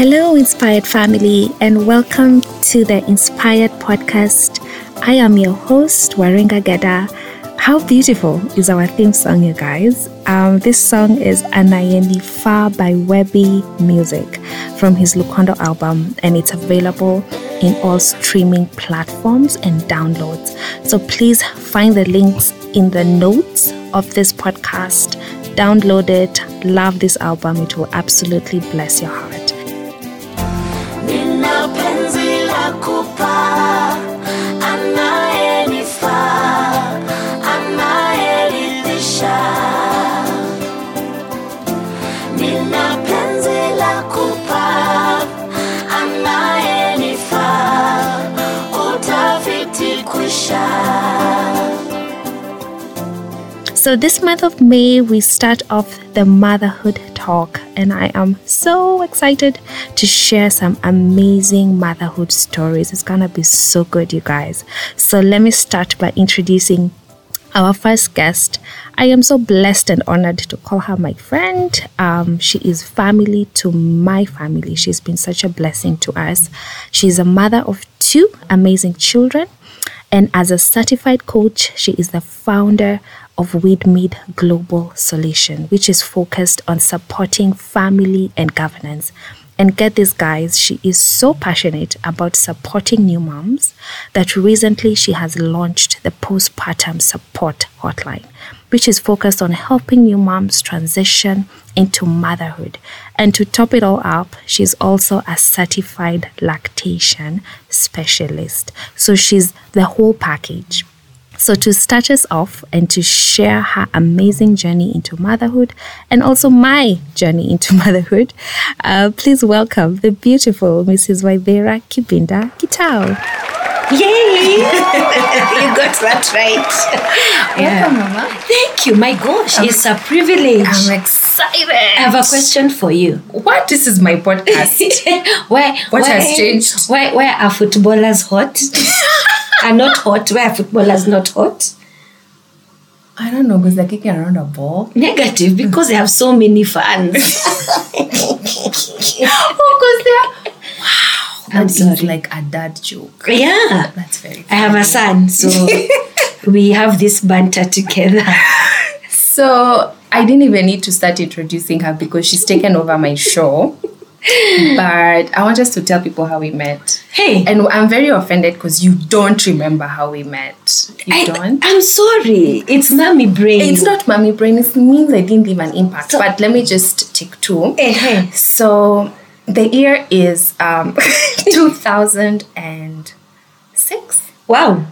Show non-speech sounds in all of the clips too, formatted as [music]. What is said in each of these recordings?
Hello, Inspired family, and welcome to the Inspired podcast. I am your host, Waringa Geda. How beautiful is our theme song, you guys? Um, this song is Anayeni Fa by Webby Music from his Lukondo album, and it's available in all streaming platforms and downloads. So please find the links in the notes of this podcast. Download it, love this album, it will absolutely bless your heart. So, this month of May, we start off the motherhood talk, and I am so excited to share some amazing motherhood stories. It's gonna be so good, you guys. So, let me start by introducing our first guest. I am so blessed and honored to call her my friend. Um, she is family to my family. She's been such a blessing to us. She's a mother of two amazing children. And as a certified coach, she is the founder of Widmead Global Solution, which is focused on supporting family and governance. And get this, guys, she is so passionate about supporting new moms that recently she has launched the postpartum support hotline, which is focused on helping new moms transition into motherhood. And to top it all up, she's also a certified lactation specialist. So she's the whole package. So, to start us off and to share her amazing journey into motherhood and also my journey into [laughs] motherhood, uh, please welcome the beautiful Mrs. Waithera Kibinda Kitao. Yay! [laughs] you got that right. [laughs] Welcome, Mama. Thank you. My gosh, it's a privilege. I'm excited. I have a question for you. What? This is my podcast. why? What why, has changed? Why? Why are footballers hot? Are not hot. Why are footballers not hot? I don't know because they're kicking around a ball. Negative because they have so many fans. [laughs] oh, Because they're wow. I'm That sorry. like a dad joke. yeah. That's very. I have a son, so [laughs] we have this banter together. So I didn't even need to start introducing her because she's taken over my show. But I want us to tell people how we met. Hey, And I'm very offended because you don't remember how we met. You I, don't? I'm sorry. It's mommy brain. It's not mommy brain. It means I didn't leave an impact. but let me just take two. Eh-heh. So the year is um, [laughs] 2006. Wow.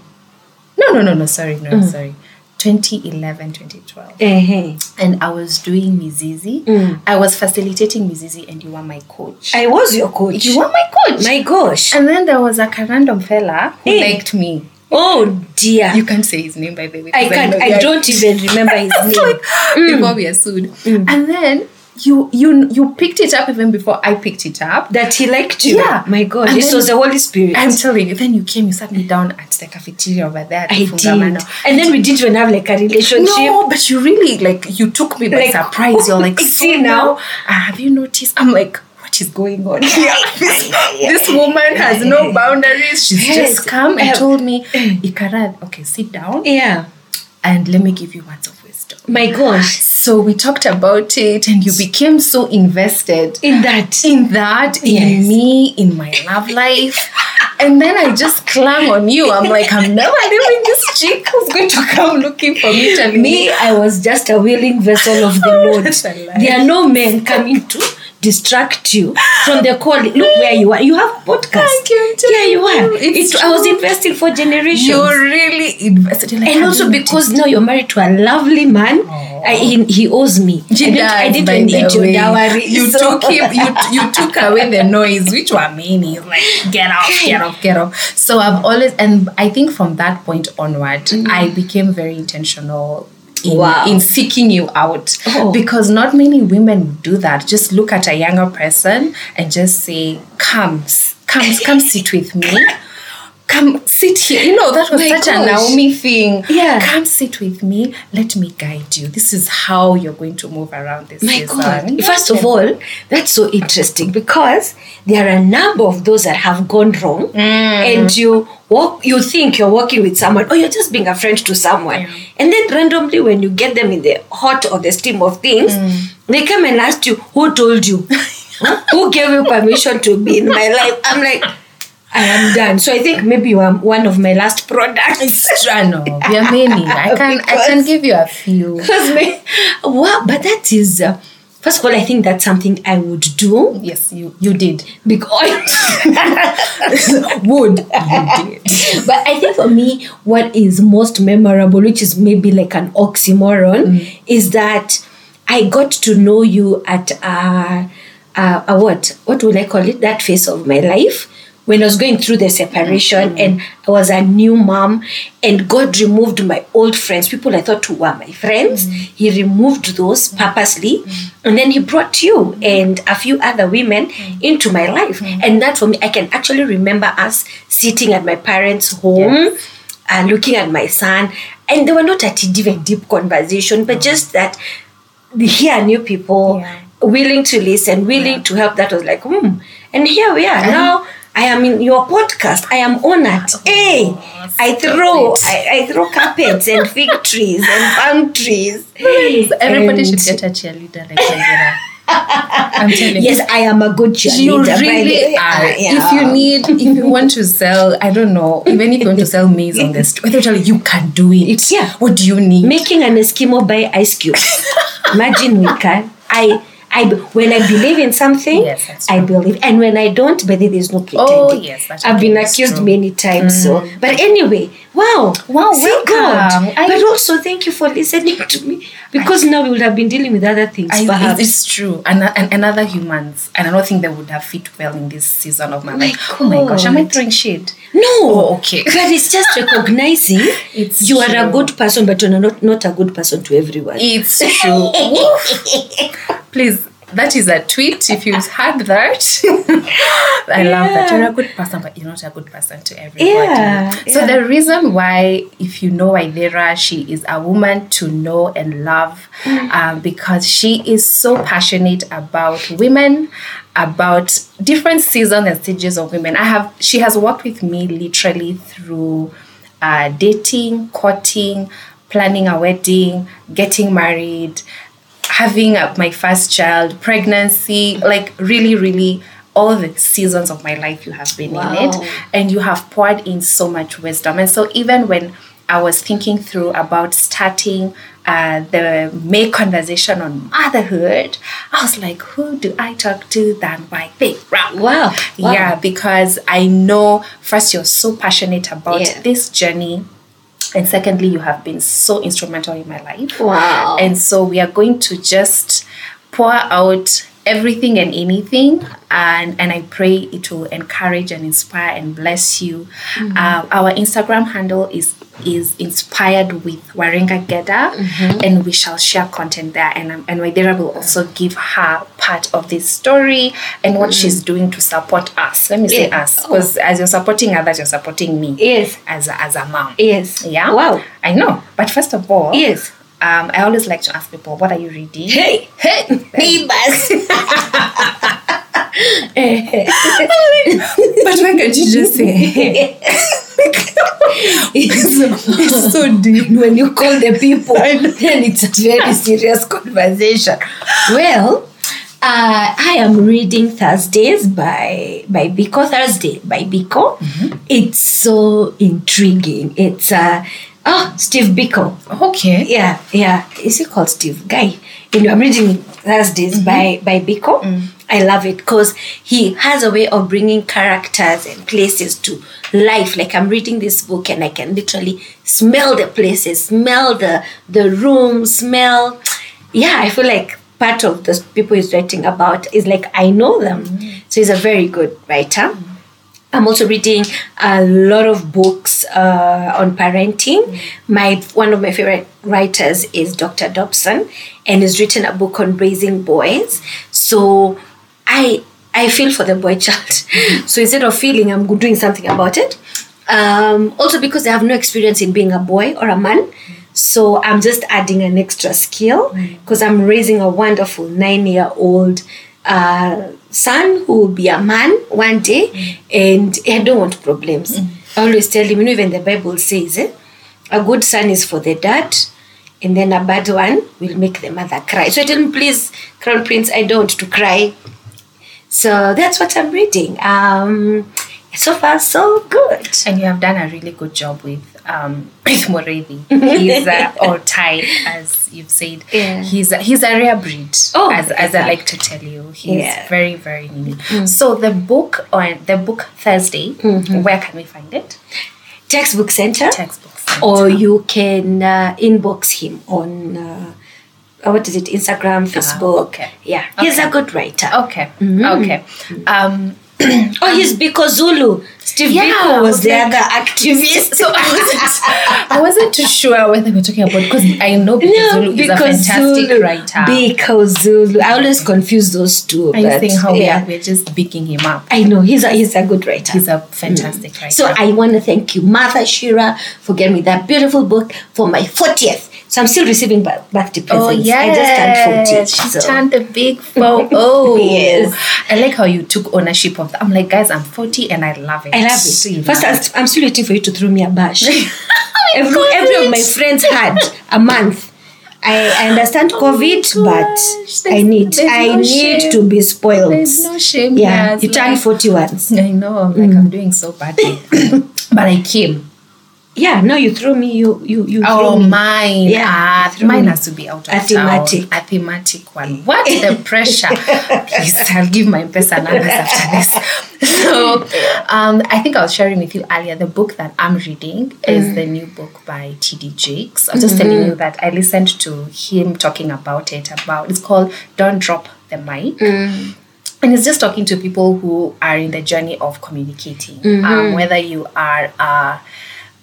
No, no, no, no. Sorry, no, sorry. 2011, 2012. Eh-heh. And I was doing Mizizi. Mm. I was facilitating Mizizi, and you were my coach. I was your coach. you were my coach. My gosh. and then there was a random fella who Hey. liked me. Oh dear. You can't say his name, by the way. I can't. know I don't even remember his [laughs] name. like, mm. before we are sued. Mm. And then you you you picked it up even before I picked it up. That he liked you. Yeah. My God. And This was the Holy Spirit. I'm telling you. Then you came, you sat me down at the cafeteria over there. I did. And then we didn't even have like a relationship. No, but you really like you took me by Like, surprise. You're like, see so now? now, uh, have you noticed? I'm like, what is going on here? [laughs] this, this woman has no [laughs] boundaries. She's Yes. just come and told me, Ikarad, okay, sit down Yeah. and let me give you words of wisdom. My gosh. So we talked about it, and you became so invested In that. in that, Yes. in me, in my love life. And then I just clung on you. I'm like, I'm never leaving this chick who's going to come looking for me. Me, I was just a willing vessel of the [laughs] Lord. That's a lie. There are no men coming to distract you from the call. Look where you are. You have podcast. Thank you, I'm Yeah, telling you are. you, it's It, I was investing for generations. You're really invested. Like, and also because now you're married to a lovely man, I, he, he owes me. He I didn't, I didn't by need the your way. dowry. You so- took him. You [laughs] you took away the noise, which were many. Like get off, get off, get off. So I've always, and I think from that point onward, mm-hmm. I became very intentional. In, Wow. in seeking you out Oh. because not many women do that just look at a younger person and just say come come come sit with me [laughs] come sit here. You know, that was My such a. Naomi thing. Yeah. Come sit with me. Let me guide you. This is how you're going to move around this My season. God. First of all, that's so interesting because there are a number of those that have gone wrong, mm. and you walk, you think you're working with someone, or you're just being a friend to someone, and then randomly, when you get them in the hot or the steam of things, mm. they come and ask you, "Who told you? [laughs] Who gave you permission to be in my life?" I'm like. I am done. So I think maybe you are one of my last products. It's true. No, [laughs] there are many. I can I can give you a few. Because me, wow, but that is uh, first of all, I think that's something I would do Yes, you you did. because [laughs] Would you did. but I think for me, what is most memorable, which is maybe like an oxymoron, mm. is that I got to know you at a, a, a what? What would I call it? That phase of my life when I was going through the separation mm-hmm. and I was a new mom and God removed my old friends, people I thought who were my friends. Mm-hmm. He removed those mm-hmm. purposely and then he brought you and a few other women into my life. And that for me, I can actually remember us sitting at my parents' home uh, looking at my son, and they were not at a deep, deep conversation, but just that here are new people Yeah. willing to listen, willing to help. That was like, hmm. And here we are now. I am in your podcast. I am honored. Oh, hey, I throw. I, I throw carpets and fig [laughs] trees and palm trees. Everybody And- should get a cheerleader like. I'm telling Yes, you. I am a good cheerleader. You really are. Yeah. If you need, if you want to sell, I don't know, even if you want to sell maize on the street, they'll tell you, you can do it. Yeah. What do you need? making an Eskimo buy ice cubes. [laughs] Imagine we can. I, I, when I believe in something, Yes, I believe, and when I don't, but then there's no pretending. Oh, yes, I've been accused true. many times. So, but anyway, wow, Wow, thank welcome. God. I- but also thank you for listening to me because now we would have been dealing with other things. I, perhaps. it's true. And, and, and other humans. And I don't think they would have fit well in this season of my my life. Oh my gosh, am I throwing shade? no, Oh, okay. [laughs] But it's just recognizing [laughs] It's you are a good person, but you're not not a good person to everyone. It's true. [laughs] Please, that is a tweet. If you've [laughs] heard that, [laughs] I love that. You're a good person, but you're not a good person to everybody. Yeah, So yeah. the reason why, if you know Idera, she is a woman to know and love, um, because she is so passionate about women, about different seasons and stages of women. I have. She has worked with me literally through uh, dating, courting, planning a wedding, getting married, having my first child, pregnancy, like really, really all the seasons of my life you have been in it and you have poured in so much wisdom. And so even when I was thinking through about starting uh, the May conversation on motherhood, I was like, who do I talk to than by Vera? Wow. Wow. Yeah, because I know first you're so passionate about Yeah. this journey. And secondly, you have been so instrumental in my life. Wow. And so we are going to just pour out everything and anything and and i pray it will encourage and inspire and bless you uh, our instagram handle is is inspired with waringa geda and we shall share content there and um, and Waithera will also give her part of this story and what she's doing to support us let me say us because as you're supporting others you're supporting me Yes. as a, as a mom Yes. yeah Wow. i know but first of all Yes. um, I always like to ask people, what are you reading? Hey. Hey! [laughs] Neighbors. [laughs] [laughs] but why can't you just say, hey? [laughs] it's so deep when you call the people then it's a very serious conversation well uh, I am reading Thursdays by by Biko Thursday by Biko. It's so intriguing. It's uh oh Steve Biko. Okay. Yeah, yeah. Is he called Steve Guy? You know, I'm reading Thursdays by by Biko. I love it because he has a way of bringing characters and places to life. Like I'm reading this book and I can literally smell the places, smell the the room, smell. Yeah, I feel like part of the people he's writing about is like I know them. So he's a very good writer. I'm also reading a lot of books uh, on parenting. My one of my favorite writers is Dr. Dobson, and he's written a book on raising boys. So I I feel for the boy child. [laughs] So instead of feeling I'm doing something about it, Um, also because I have no experience in being a boy or a man. So I'm just adding an extra skill because I'm raising a wonderful nine year old uh, son who will be a man one day and I don't want problems. I always tell him, you know, even the Bible says, eh, a good son is for the dad and then a bad one will make the mother cry. So I tell him, please, Crown Prince, I don't want to cry. So that's what I'm reading. Um, so far, so good. And you have done a really good job with um, [laughs] with Morevi. [laughs] He's uh, or Thai, as you've said. Yeah. He's a, he's a rare breed. Oh, as, as I like to tell you, he's Yeah. Mm. very very unique. So the book on the book Thursday, Mm-hmm. where can we find it? Textbook Center. Textbooks. or you can uh, inbox him on uh, uh, what is it instagram facebook Ah, okay. yeah he's Okay. a good writer Okay. Okay. Um, [clears throat] oh he's biko zulu steve Yeah, biko was the other activist so I wasn't, I wasn't too sure whether we're talking about because I know Biko no, Zulu is a fantastic Zulu, writer. Biko Zulu. I always confuse those two. I but, think how we yeah. are, we're just picking him up. I know he's a he's a good writer. He's a fantastic writer. So I want to thank you, Martha Shira, for getting me that beautiful book for my 40th. So I'm still receiving birthday presents. Oh yeah, I just turned 40. She so- turned the big four. [laughs] Oh Yes. I like how you took ownership of that. I'm like, guys, I'm 40 and I love it. I love You it. First, love I'm, still waiting for you to throw me a bash. [laughs] every, oh every of my friends had a month. I, understand [laughs] oh COVID, Oh gosh, but I need I no need shame. to be spoiled. There's no shame. yeah, you turn like- 40 once. I know. I'm like, I'm mm. doing so badly, [coughs] but I came. Yeah, no, you threw me. You you you. Oh, threw me. mine. Yeah, Ah, through mine me. has to be out of A thematic. town. A thematic one. What [laughs] the pressure? Please, I'll give my pesa numbers after this. [laughs] So, um, I think I was sharing with you earlier. The book that I'm reading is the new book by T.D. Jakes. I was just telling you that I listened to him talking about it. About it's called "Don't Drop the Mic." and it's just talking to people who are in the journey of communicating um, whether you are a,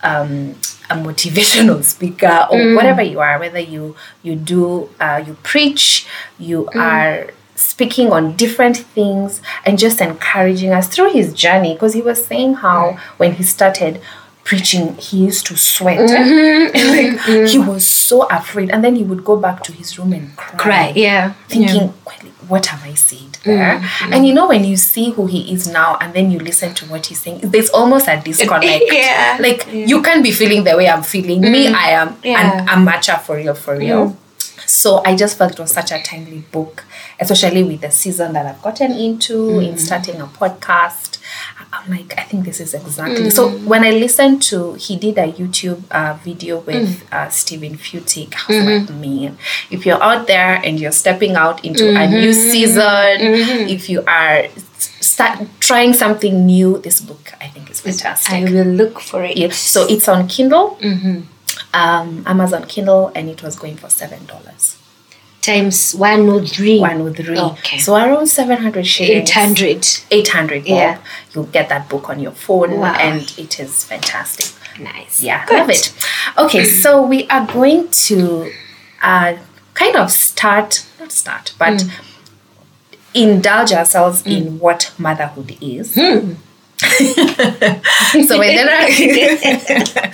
um, a motivational speaker or whatever you are whether you you do uh, you preach you are speaking on different things and just encouraging us through his journey. Because he was saying how when he started preaching he used to sweat [laughs] mm-hmm, like mm-hmm, mm-hmm. he was so afraid and then he would go back to his room and cry Cry. Yeah. thinking, "Kweli, what have I said there? Mm, mm. And you know, when you see who he is now and then you listen to what he's saying, there's almost a disconnect. [laughs] Yeah. Like, you can't be feeling the way I'm feeling. Me, mm. I am Yeah. an amateur for real, for real. So I just felt it was such a timely book, especially with the season that I've gotten into in starting a podcast. I'm like, I think this is exactly. So when I listened to, he did a YouTube uh, video with uh, Steven Furtick. I was like, man, if you're out there and you're stepping out into a new season, if you are start trying something new, this book I think is fantastic. I will look for it. Yes. So it's on Kindle, um, Amazon Kindle, and it was going for seven dollars. Times 103. One with three. Okay. So around seven hundred shillings. 800. 800 Yeah. yeah. You'll get that book on your phone, Wow. and it is fantastic. Nice. Yeah, Good. love it. Okay, [clears throat] so we are going to uh, kind of start, not start, but Hmm. indulge ourselves in what motherhood is. Hmm. [laughs] so when then [laughs]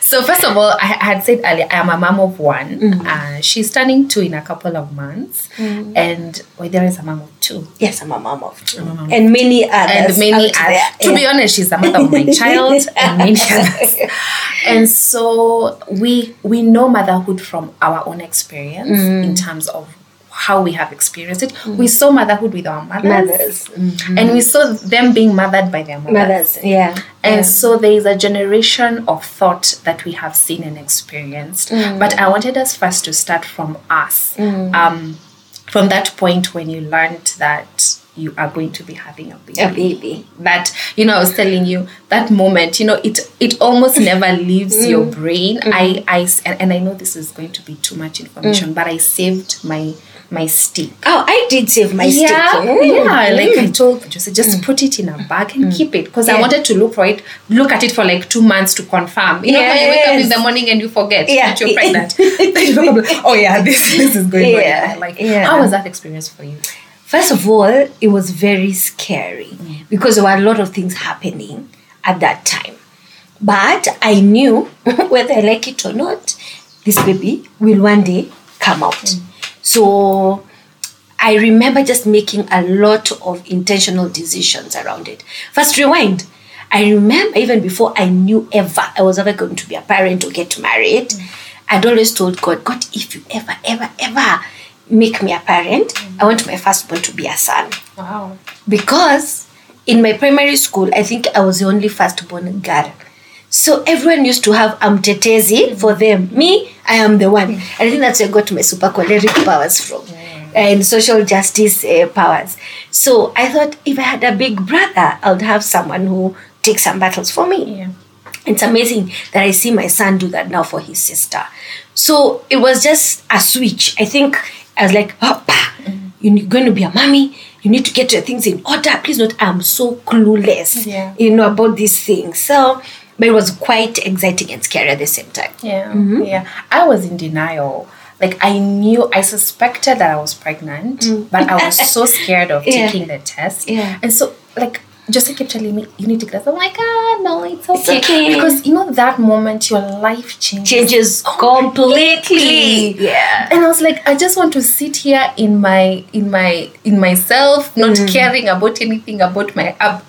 so first of all, I I had said earlier, I am a mom of one. Hmm. Uh, she's turning two in a couple of months, and well, there is a mom of two Yes, I'm a mom of two. And many others. and many others. there. To be honest, she's the mother of my [laughs] child and many others. And so we we know motherhood from our own experience Mm. in terms of how we have experienced it. We saw motherhood with our mothers, Mothers. Mm-hmm. and we saw them being mothered by their mothers. Mothers. Yeah. And yeah. so there is a generation of thought that we have seen and experienced. Mm. But I wanted us first to start from us. Um, from that point when you learned that you are going to be having a baby. A baby. That you know, I was telling you that moment. You know, it it almost [laughs] never leaves Mm. your brain. I I s- and, and I know this is going to be too much information, Mm. but I saved my my stick Oh, I did save my yeah, stick. Mm. yeah. Like I told Jose, just put it in a bag and keep it because I wanted to look for it, look at it for like two months to confirm. You know, when you wake up in the morning and you forget Yeah. that you're pregnant. Then you look up, oh yeah, this [laughs] this is going Yeah, on. Like, yeah. how was that experience for you? First of all, it was very scary because there were a lot of things happening at that time. but I knew [laughs] whether I like it or not, this baby will one day come out. So I remember just making a lot of intentional decisions around it. First, rewind. I remember even before I knew ever I was ever going to be a parent or get married, I'd always told God, God, if you ever, ever, ever make me a parent, I want my firstborn to be a son Wow. because in my primary school, I think I was the only firstborn girl. So everyone used to have amtetezi mm. for them. Me, I am the one. Mm. And I think that's where I got my super choleric powers from mm. and social justice uh, powers. So I thought if I had a big brother, I would have someone who takes some battles for me. Yeah. It's amazing that I see my son do that now for his sister. So it was just a switch. I think I was like, oh, pa, you're going to be a mommy. You need to get your things in order. Please not. I'm so clueless, Yeah. you know, about these things. So, but it was quite exciting and scary at the same time. Yeah, yeah. I was in denial. Like I knew, I suspected that I was pregnant, but I was so [laughs] scared of Yeah. taking the test. Yeah. And so, like, Joseph kept telling me, "You need to get." I'm like, ah, no, it's okay. okay. Because you know that moment, your life changes. Changes completely. Yeah. And I was like, I just want to sit here in my in my in myself, not Mm. caring about anything about my uh,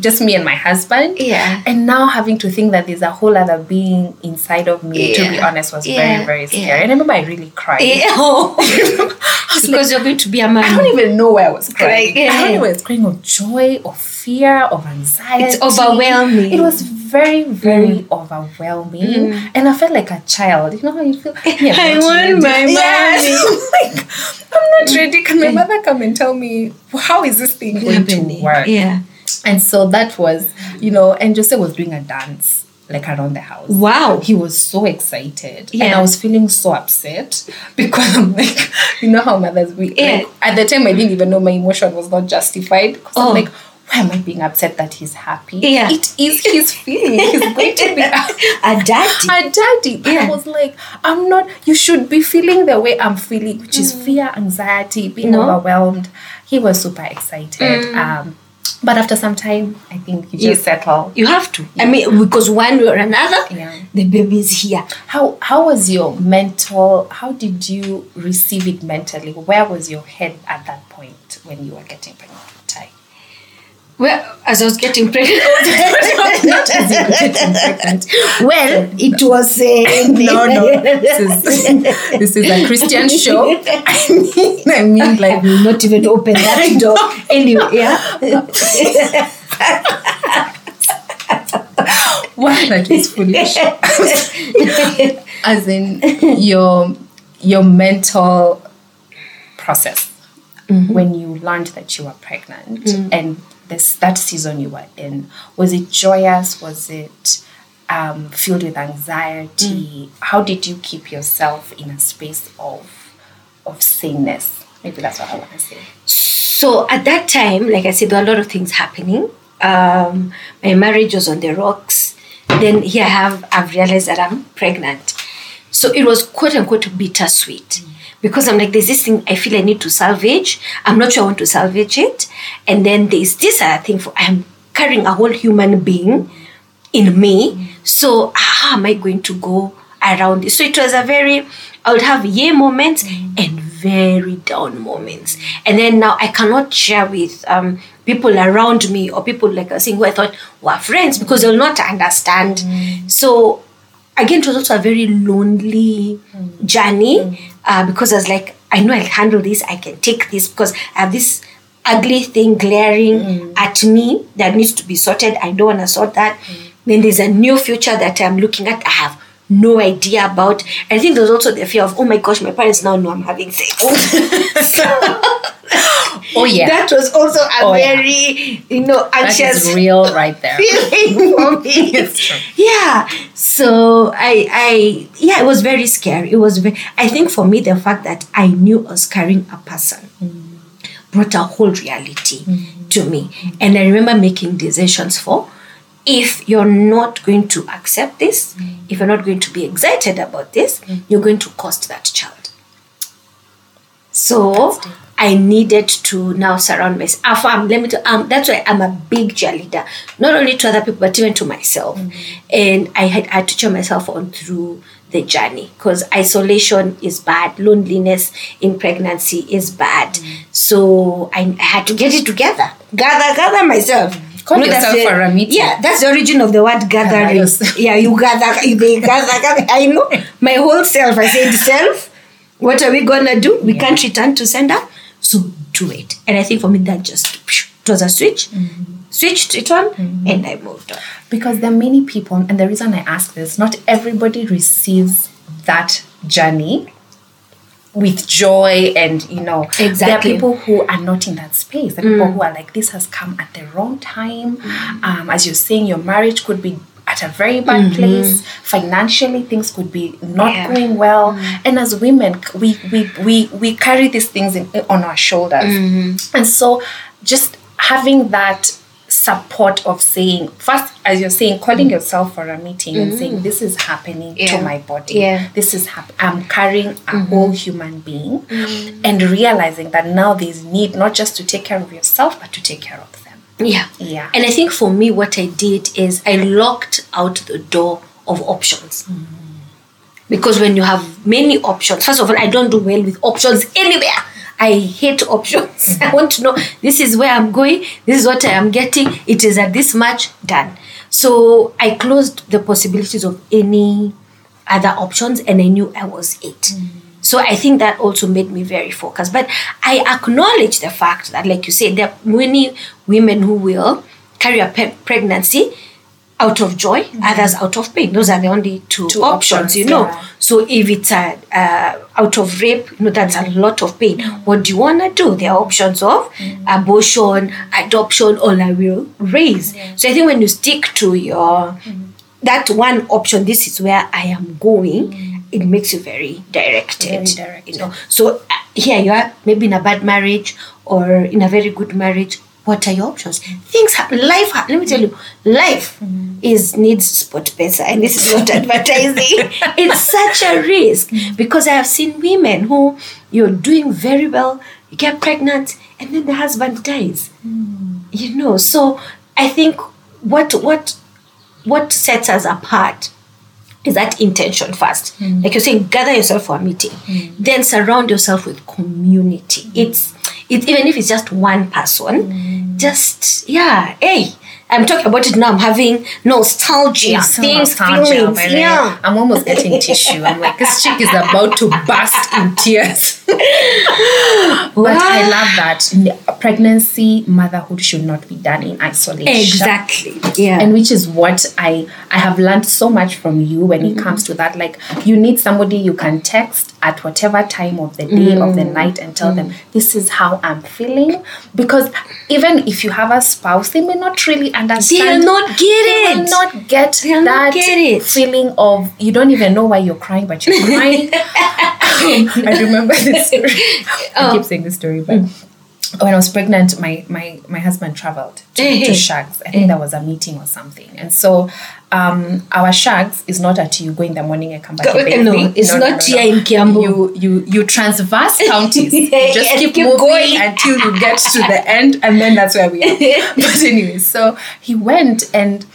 just me and my husband. Yeah. And now having to think that there's a whole other being inside of me, to be honest, was Yeah. very, very scary. Yeah. I remember I really cried. Yeah. [laughs] Oh. [laughs] because you're going to be a man. I don't even know where I was crying. Right, I don't know where I was crying of joy, of fear, of anxiety. It's overwhelming. Mm. It was very, very overwhelming. And I felt like a child. You know how you feel? [laughs] Yeah, I want ready. my Yes. Like, I'm not ready. Can my mother come and tell me how is this thing going to work? Yeah. And so that was, you know, and Jose was doing a dance like around the house. Wow. He was so excited. And Yeah. I was feeling so upset [laughs] because I'm like, [laughs] you know how mothers we Yeah. like, at the time I didn't even know my emotion was not justified. Because Oh. I'm like, why am I being upset that he's happy? Yeah. It is his feeling. He's going to be [laughs] A daddy. a daddy. Yeah. I was like, I'm not, you should be feeling the way I'm feeling, which is fear, anxiety, being Mm. No. Mm. overwhelmed. He was super excited. Um, but after some time, I think you just You- settle. You have to. I mean, because one way or another, Yeah. the baby's here. How how was your mental? How did you receive it mentally? Where was your head at that point when you were getting pregnant with Ty? Well, as I was getting pregnant. Not [laughs] as you were getting pregnant. well, it was. Uh, [laughs] No, no. This is this is a Christian show. I [laughs] mean, I mean, like will not even open that door. Anyway, yeah. wow, that is foolish. As in your your mental process when you learned that you were pregnant and this that season you were in was it joyous was it um, filled with anxiety how did you keep yourself in a space of of sameness maybe that's what i want to say So at that time, like I said, there were a lot of things happening. Um, my marriage was on the rocks. Then here I have I've realized that I'm pregnant. So it was quote unquote bittersweet. Because I'm like, there's this thing I feel I need to salvage. I'm not sure I want to salvage it. And then there's this other thing for I'm carrying a whole human being in me. So how am I going to go around this? So it was a very I would have yay moments and very down moments. And then now I cannot share with um, people around me or people like I was saying who I thought were friends because they'll not understand. So again, it was also a very lonely mm. journey mm. uh, because I was like, I know I'll handle this, I can take this because I have this ugly thing glaring mm. at me that needs to be sorted. I don't want to sort that. Then there's a new future that I'm looking at. I have no idea about. I think there's also the fear of, oh my gosh, my parents now know I'm having sex. [laughs] oh yeah That was also a Oh, yeah. very, you know, that anxious is real right there feeling for me. [laughs] It's true. Yeah. So I I yeah, it was very scary. It was very I think for me the fact that I knew I was carrying a person mm. brought a whole reality mm. to me. And I remember making decisions for if you're not going to accept this, mm. if you're not going to be excited about this, mm. you're going to cost that child. So I needed to now surround myself. Affirm, ah, let me tell um, that's why I'm a big cheerleader, not only to other people, but even to myself. Mm. And I had, I had to cheer myself on through the journey because isolation is bad, loneliness in pregnancy is bad. So I, I had to get it together, gather, gather myself. Call yourself the- a meeting. Yeah, that's the origin of the word gathering. yeah, you gather, they gather, gather. I know my whole self. I said, self, what are we gonna do? We can't return to sender, so do it. And I think for me that just it was a switch, mm-hmm. switched it on, mm-hmm. and I moved on. because there are many people and the reason i ask this not everybody receives that journey with joy and you know there are people who are not in that space. There are people mm. who are like this has come at the wrong time. Um, as you're saying your marriage could be at a very bad mm-hmm. place. Financially things could be not Yeah. going well. Mm. And as women we we we, we carry these things in, on our shoulders. Mm-hmm. And so just having that support of saying first as you're saying calling mm. yourself for a meeting and mm. saying this is happening Yeah. to my body Yeah. this is hap- i'm carrying a mm-hmm. whole human being mm. and realizing that now there's need not just to take care of yourself but to take care of them Yeah. Yeah. And I think for me, what I did is I locked out the door of options. Because when you have many options, first of all, I don't do well with options anywhere. I hate options. [laughs] I want to know this is where I'm going, this is what I am getting, it is at this much, done. So I closed the possibilities of any other options and I knew I was it. Mm. So I think that also made me very focused. But I acknowledge the fact that, like you said, there are many women who will carry a pe- pregnancy out of joy, others out of pain. Those are the only two, Two options, options, you know. yeah. So if it's a, uh, out of rape, you know, that's a lot of pain. What do you want to do? There are options of abortion, adoption, or I will raise. So I think when you stick to your that one option, this is where I am going, it makes you very directed. Very directed. You know, so uh, here you are, maybe in a bad marriage or in a very good marriage. What are your options? Things happen. Life. Let me tell you, life mm. is needs SportPesa, and this is not [laughs] advertising. it's such a risk mm. because I have seen women who you're doing very well, you get pregnant, and then the husband dies. Mm. You know, so I think what what what sets us apart is that intention first. Like you're saying, gather yourself for a meeting, then surround yourself with community. It's it even if it's just one person, mm. just yeah, hey. I'm talking about it now. I'm having nostalgia, So things, nostalgia, feelings. Yeah. I'm almost getting tissue. I'm like, this chick is about to burst in tears. [laughs] but I love that. Pregnancy, motherhood should not be done in isolation. Exactly. Yeah. and which is what i i have learned so much from you when it mm-hmm. comes to that like you need somebody you can text at whatever time of the day of the night and tell them this is how i'm feeling because even if you have a spouse they may not really understand They'll not get they it. will not get They'll that not get it. feeling of you don't even know why you're crying but you're crying [laughs] [laughs] i remember this story i Oh. keep saying this story but when I was pregnant, my my my husband traveled to, Eh, to eh. Shags. I think there was a meeting or something, and so um, our Shags is not at you go in the morning and come back. Go- in the no, evening. it's not here in Kiambu. You you you transverse [laughs] counties. You just keep, keep moving going. until you get to the end, and then that's where we are. [laughs] but anyway, so he went and.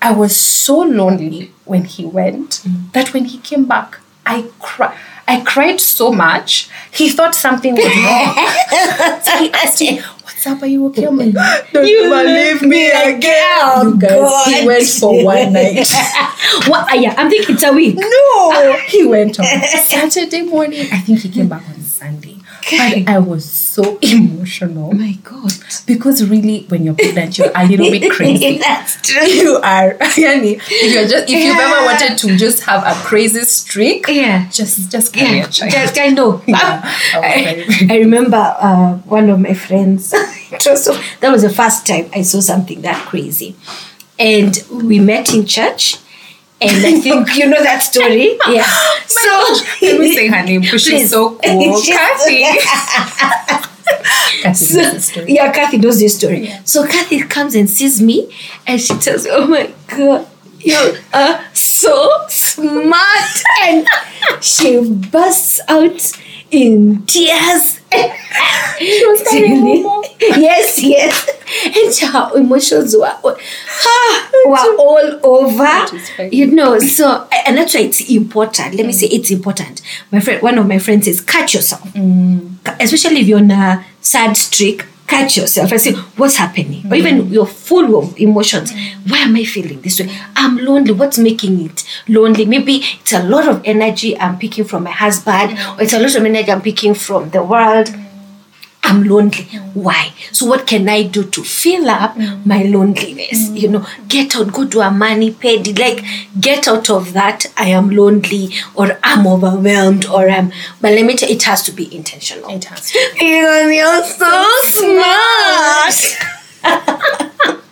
I was so lonely when he went that when he came back, I cried. I cried so much. He thought something was wrong. [laughs] so he asked me, "What's up? Are you okay?" I'm like, [laughs] "Don't You leave me again." again. You guys, God. he went for one [laughs] night. [laughs] what? Ah, yeah, I'm thinking it's a week. no, he went on Saturday morning. I think he came back on Sunday. But I was so emotional my God. because really, when you're pregnant, you're a little bit crazy. [laughs] That's true. [laughs] you are [laughs] yani, if you're just if you've ever wanted to just have a crazy streak Yeah. just just carry Yeah, a child just, I know. Yeah, I I, I remember uh, one of my friends. was so, that was the first time I saw something that crazy, and we met in church. And I think you know that story. [laughs] Oh yeah. so let me say her name because she's so [laughs] cool [laughs] Kathy Kathy So, knows the story. yeah, Kathy knows this story. So Kathy comes and sees me and she tells me, Oh my god, you are uh, so smart. And she bursts out in tears. She was carrying Momo. yes, yes. [laughs] And her emotions were, ah, were all over. You know, so, and that's why it's important. Let me say it's important. My friend, one of my friends says, catch yourself. Especially if you're on a sad streak, catch yourself and say, what's happening? Or even mm. you're full of emotions. Mm. Why am I feeling this way? I'm lonely. What's making it lonely? Maybe it's a lot of energy I'm picking from my husband, mm. or it's a lot of energy I'm picking from the world. I'm lonely. Why? So what can I do to fill up my loneliness? You know, get out, go to a mani pedi, like get out of that. I am lonely or I'm overwhelmed or I'm. But let me tell you, it has to be intentional. It has to [laughs] Because you're so smart. [laughs]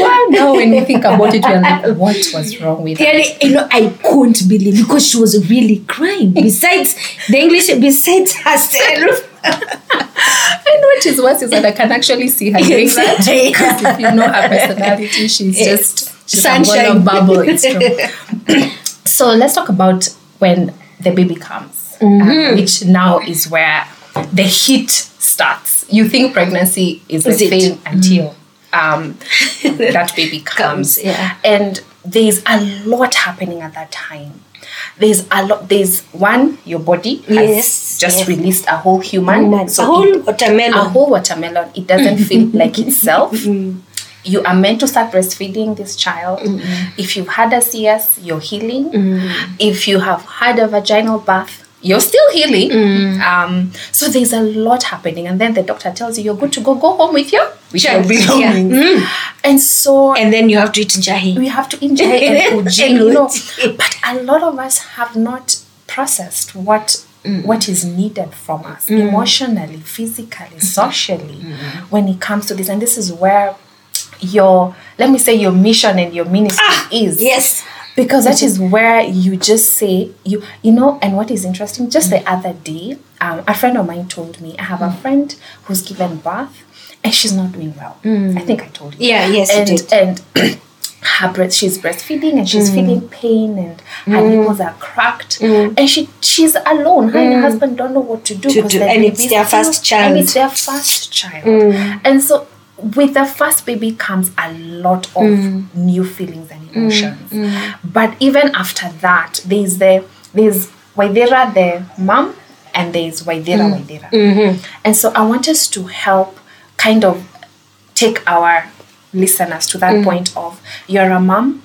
Wow, now when you think about it, you're like, [laughs] what was wrong with her? You know, I couldn't believe because she was really crying. Besides the English, besides herself. And what is worse is that I can actually see her [laughs] doing that. [laughs] Because if you know her personality, she's Yes. just she's Sunshine. a bubble. It's true. [clears throat] so let's talk about when the baby comes, Mm-hmm. uh, which now is where the heat starts. You think pregnancy is a Is it? thing until um, [laughs] that baby comes, Comes, yeah. and there's a lot happening at that time. There's a lot. There's one, your body has Yes, just yes. released a whole human, Man, so a whole it- watermelon. a whole watermelon. It doesn't feel [laughs] like itself. Mm. You are meant to start breastfeeding this child. Mm-hmm. If you've had a CS, you're healing. Mm. If you have had a vaginal birth, you're still healing. Mm. Um, so there's a lot happening, and then the doctor tells you you're good to go. Go home with your your Child. Yeah. belongings. And so and then you have to eat jahi. we have to enjoy and [laughs] uji, you know. But a lot of us have not processed what what is needed from us mm. emotionally, physically, socially when it comes to this. And this is where your let me say your mission and your ministry ah, is. Yes. Because that is where you just say you you know, and what is interesting, just the other day, um, a friend of mine told me I have a friend who's given birth and she's not doing well. I think I told you. Yeah, yes, you and did. and [clears throat] her breast she's breastfeeding and Mm. she's feeling pain and her nipples are cracked and she she's alone her and her husband don't know what to do Mm. To do, and it's their first child. Mm. and it's their first child and so with the first baby comes a lot of Mm. new feelings and emotions but even after that there's the there's Waithera the mom and there's Waithera Mm. Waithera Mm-hmm. and so I want us to help kind of take our listeners to that Mm. point of you're a mom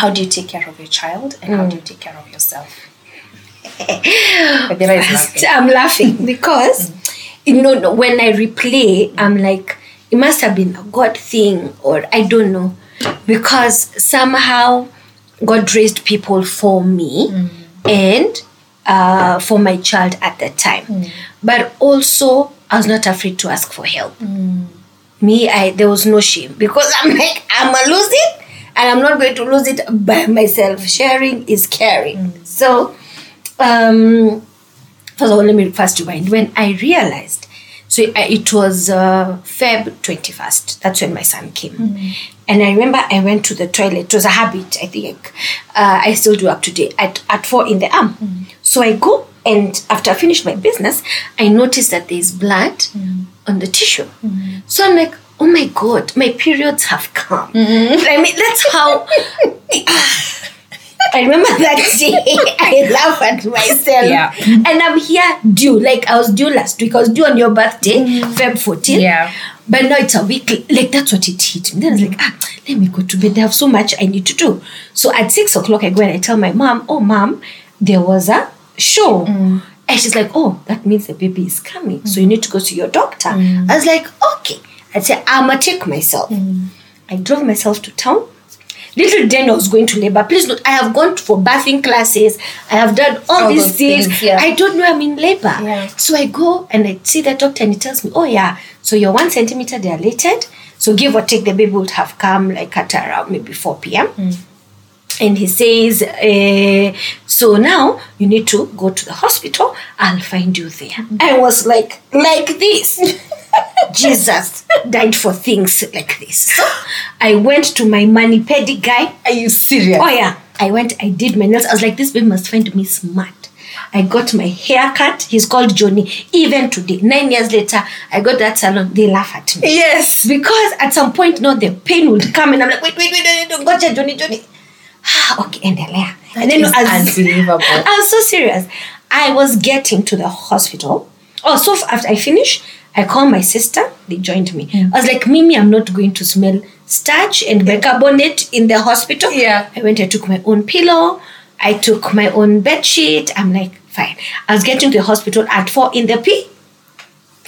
how do you take care of your child and how do you take care of yourself [laughs] Waithera is laughing. I'm laughing because you know when I replay, I'm like, it must have been a God thing, or I don't know, because somehow God raised people for me and uh, for my child at that time, but also I was not afraid to ask for help. Me, I there was no shame because I'm like I'm gonna lose it. And I'm not going to lose it by myself. Sharing is caring. So, um, first of all, let me first rewind. When I realized, so it, was uh, Feb 21st, that's when my son came. Mm. And I remember I went to the toilet. It was a habit, I think. Uh, I still do up to date at, at four in the arm. Mm. So I go, and after I finish my business, I notice that there's blood mm. on the tissue. So I'm like, oh my God, my periods have come. Mm-hmm. I mean, that's how. [laughs] I remember [laughs] that day I laugh at myself. Yeah. And I'm here due. Like I was due last week. I was due on your birthday, mm. Feb 14th. Yeah. But now it's a week. Like that's what it hit me. Then I was like, ah, let me go to bed. I have so much I need to do. So at six o'clock, I go and I tell my mom, oh, mom, there was a show. Mm. And she's like, oh, that means the baby is coming. So you mm. need to go to your doctor. I was like, okay. I said, I'ma take myself. I drove myself to town. Little Daniel was going to labor. Please note, I have gone for bathing classes. I have done all, All these things. things, yeah. I don't know I'm in labor. Yeah. So I go and I see the doctor and he tells me, oh yeah, so you're one centimeter dilated. So give or take, the baby would have come like at around maybe 4 p.m. And he says, eh, so now you need to go to the hospital. I'll find you there. I was like, like this. [laughs] Jesus died for things like this. So I went to my mani pedi guy. Are you serious? Oh yeah. I went, I did my nails. I was like, this baby must find me smart. I got my hair cut. He's called Johnny. Even today, nine years later, I got that salon. They laugh at me. Yes. Because at some point, no, the pain would come and I'm like, wait, wait, wait, wait, wait gotcha, Johnny, Johnny. Ah, okay, endelea. and is unbelievable. [laughs] I was so serious. I was getting to the hospital. Oh, so after I finished, I called my sister. They joined me. I was like, Mimi, I'm not going to smell starch and bicarbonate in the hospital. Yeah. I went, I took my own pillow. I took my own bed sheet. I'm like, fine. I was getting to the hospital at four in the P.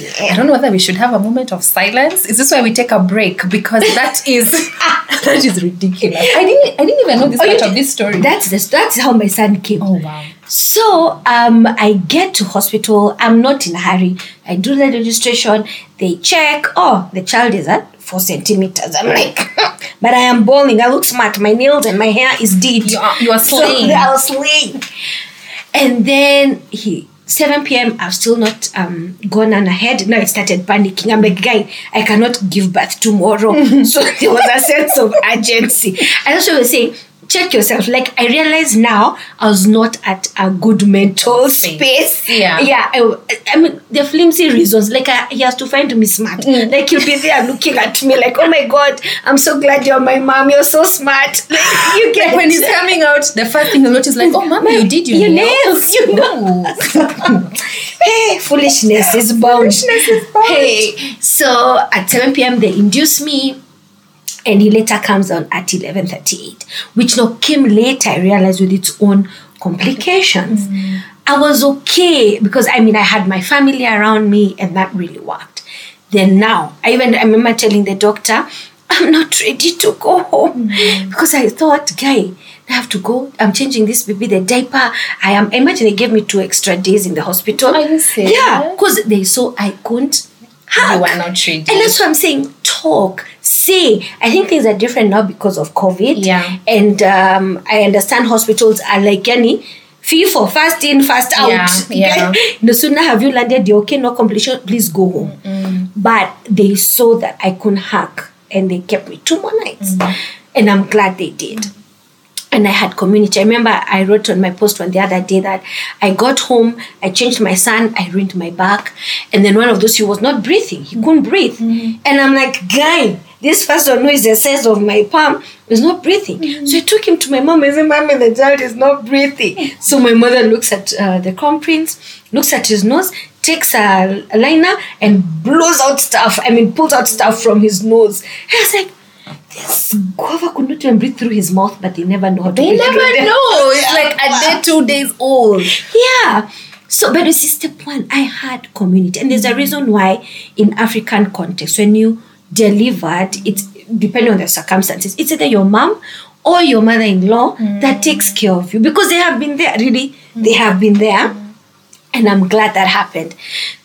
I don't know whether we should have a moment of silence. Is this why we take a break? Because that [laughs] is that is ridiculous. I didn't I didn't even know this Oh, part of this story. That's this. That's how my son came. oh wow. So um, I get to hospital. I'm not in a hurry. I do the registration. They check. Oh, the child is at four centimeters. I'm like, [laughs] but I am balding. I look smart. My nails and my hair is did. You are- you are So. [laughs] I was slaying. And then he. 7 p.m. I've still not um, gone on ahead. Now I started panicking. I'm like, guy, I cannot give birth tomorrow. [laughs] so there was a sense of urgency. I also was saying, check yourself. Like I realize now I was not at a good mental Space. space. Yeah. Yeah. I, I mean, the flimsy reasons. Like I, he has to find me smart. Mm. Like he'll be there looking at me like, oh my God, I'm so glad you're my mom. You're so smart. [laughs] Like you get when he's coming out, the first thing he'll notice like, oh mama, you did your, Your nails. nails, [laughs] you know. hey, foolishness is bound. Foolishness is bound. Hey, so at 7 p.m. they induce me, and he later comes on at 11:38, which now came later. I realized with its own complications. Mm. I was okay because I mean I had my family around me, and that really worked. Then now, I even I remember telling the doctor, I'm not ready to go home mm. because I thought, guy, I have to go. I'm changing this baby the diaper. I am. Imagine they gave me two extra days in the hospital. Are you serious? Yeah, because they saw I couldn't. You hug. were not ready. And that's what I'm saying. Talk, say. I think things are different now because of COVID. Yeah. And um, I understand hospitals are like any fee for fast in, fast out. Yeah, [laughs] yeah. [laughs] No sooner have you landed, you're okay, no complication, please go home. But they saw that I couldn't hack and they kept me two more nights. And I'm glad they did and I had community. I remember I wrote on my post one the other day that I got home, I changed my son, I ruined my back, and then one of those he was not breathing, he couldn't breathe, and I'm like, guy, this person who is the size of my palm is not breathing. So I took him to my mom and said, "Mommy, the child is not breathing." So my mother looks at uh, the crown prints, looks at his nose. Takes a, a liner and blows out stuff. I mean, pulls out stuff from his nose. And I was like, this guava could not even breathe through his mouth, but they never know how to they breathe never know. It's like a day, two days old. Yeah. So, but you see, step one, I had community. And there's a reason why in African context, when you delivered, it's depending on the circumstances, it's either your mom or your mother-in-law that mm. takes care of you because they have been there, really. They mm. have been there. Mm. And I'm glad that happened.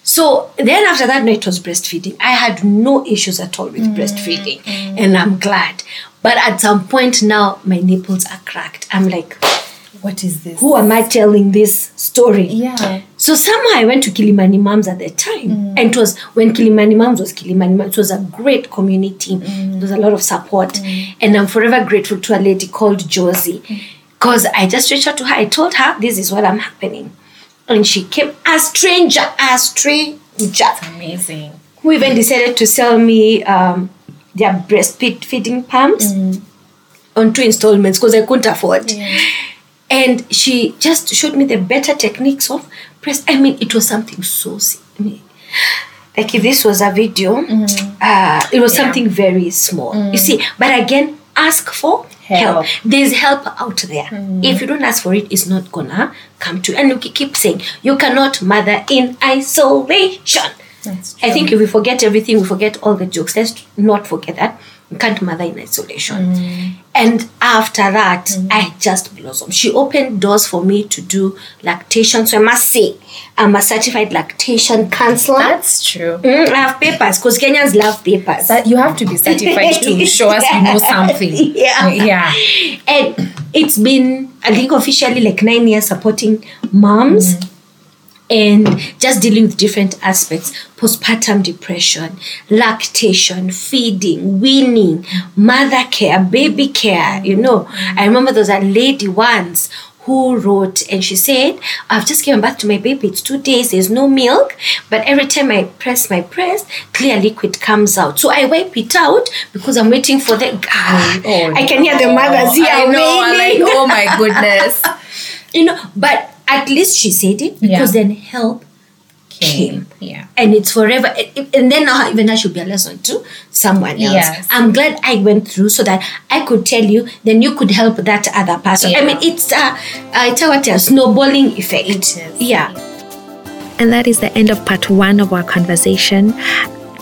So then after that, it was breastfeeding. I had no issues at all with breastfeeding. And I'm glad. But at some point now, my nipples are cracked. I'm like, What is this? who am I telling this story? Yeah. So somehow I went to Kilimani Moms at the time. Mm. And it was when Kilimani Moms was Kilimani Moms. It was a great community. Mm. There was a lot of support. Mm. And I'm forever grateful to a lady called Josie. Because I just reached out to her. I told her this is what I'm happening. And she came a stranger, a stranger Amazing. who even decided to sell me um, their breastfeeding pumps on two installments because I couldn't afford. And she just showed me the better techniques of press. I mean, it was something so. si- I mean, like if this was a video, mm-hmm. uh, it was Yeah. something very small. You mm. see, but again, ask for help. Help. There's help out there. Mm. If you don't ask for it, it's not gonna come to you. And you keep saying you cannot mother in isolation. I think if we forget everything, we forget all the jokes. Let's not forget that. You can't mother in isolation. Mm. And after that, I just blossomed. She opened doors for me to do lactation. So I must say, I'm a certified lactation counselor. That's true. Mm, I have papers because Kenyans love papers. That you have to be certified to [laughs] show us you know something. Yeah. Yeah. And it's been, I think, officially like nine years supporting moms and just dealing with different aspects postpartum depression, lactation, feeding, weaning, mother care, baby care. You know, I remember there was a lady once who wrote and she said, I've just given birth to my baby. It's two days. There's no milk. But every time I press my breast, clear liquid comes out. So I wipe it out because I'm waiting for the. Ah, Oh, I can hear the mothers here. I know, I'm like, oh my goodness. [laughs] you know, but at least she said it because Yeah. then help came. Yeah. And it's forever. And and then now, even that should be a lesson to someone else. Yes. I'm glad I went through so that I could tell you, then you could help that other person. I mean, it's a, uh, it's a, what a snowballing effect. It is. Yeah. And that is the end of part one of our conversation.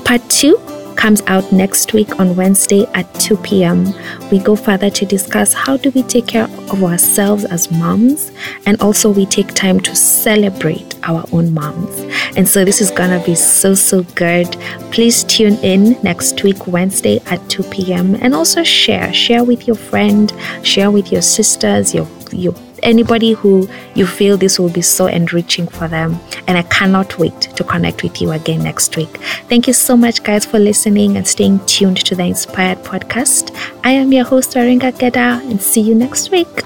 Part two comes out next week on Wednesday at 2 p.m. We go further to discuss how do we take care of ourselves as moms and also we take time to celebrate our own moms. And so this is going to be so so good. Please tune in next week Wednesday at 2 p.m. and also share share with your friend, share with your sisters, your your anybody who you feel this will be so enriching for them. And I cannot wait to connect with you again next week. Thank you so much, guys, for listening and staying tuned to the Inspired Podcast. I am your host, Aringa Geda, and see you next week.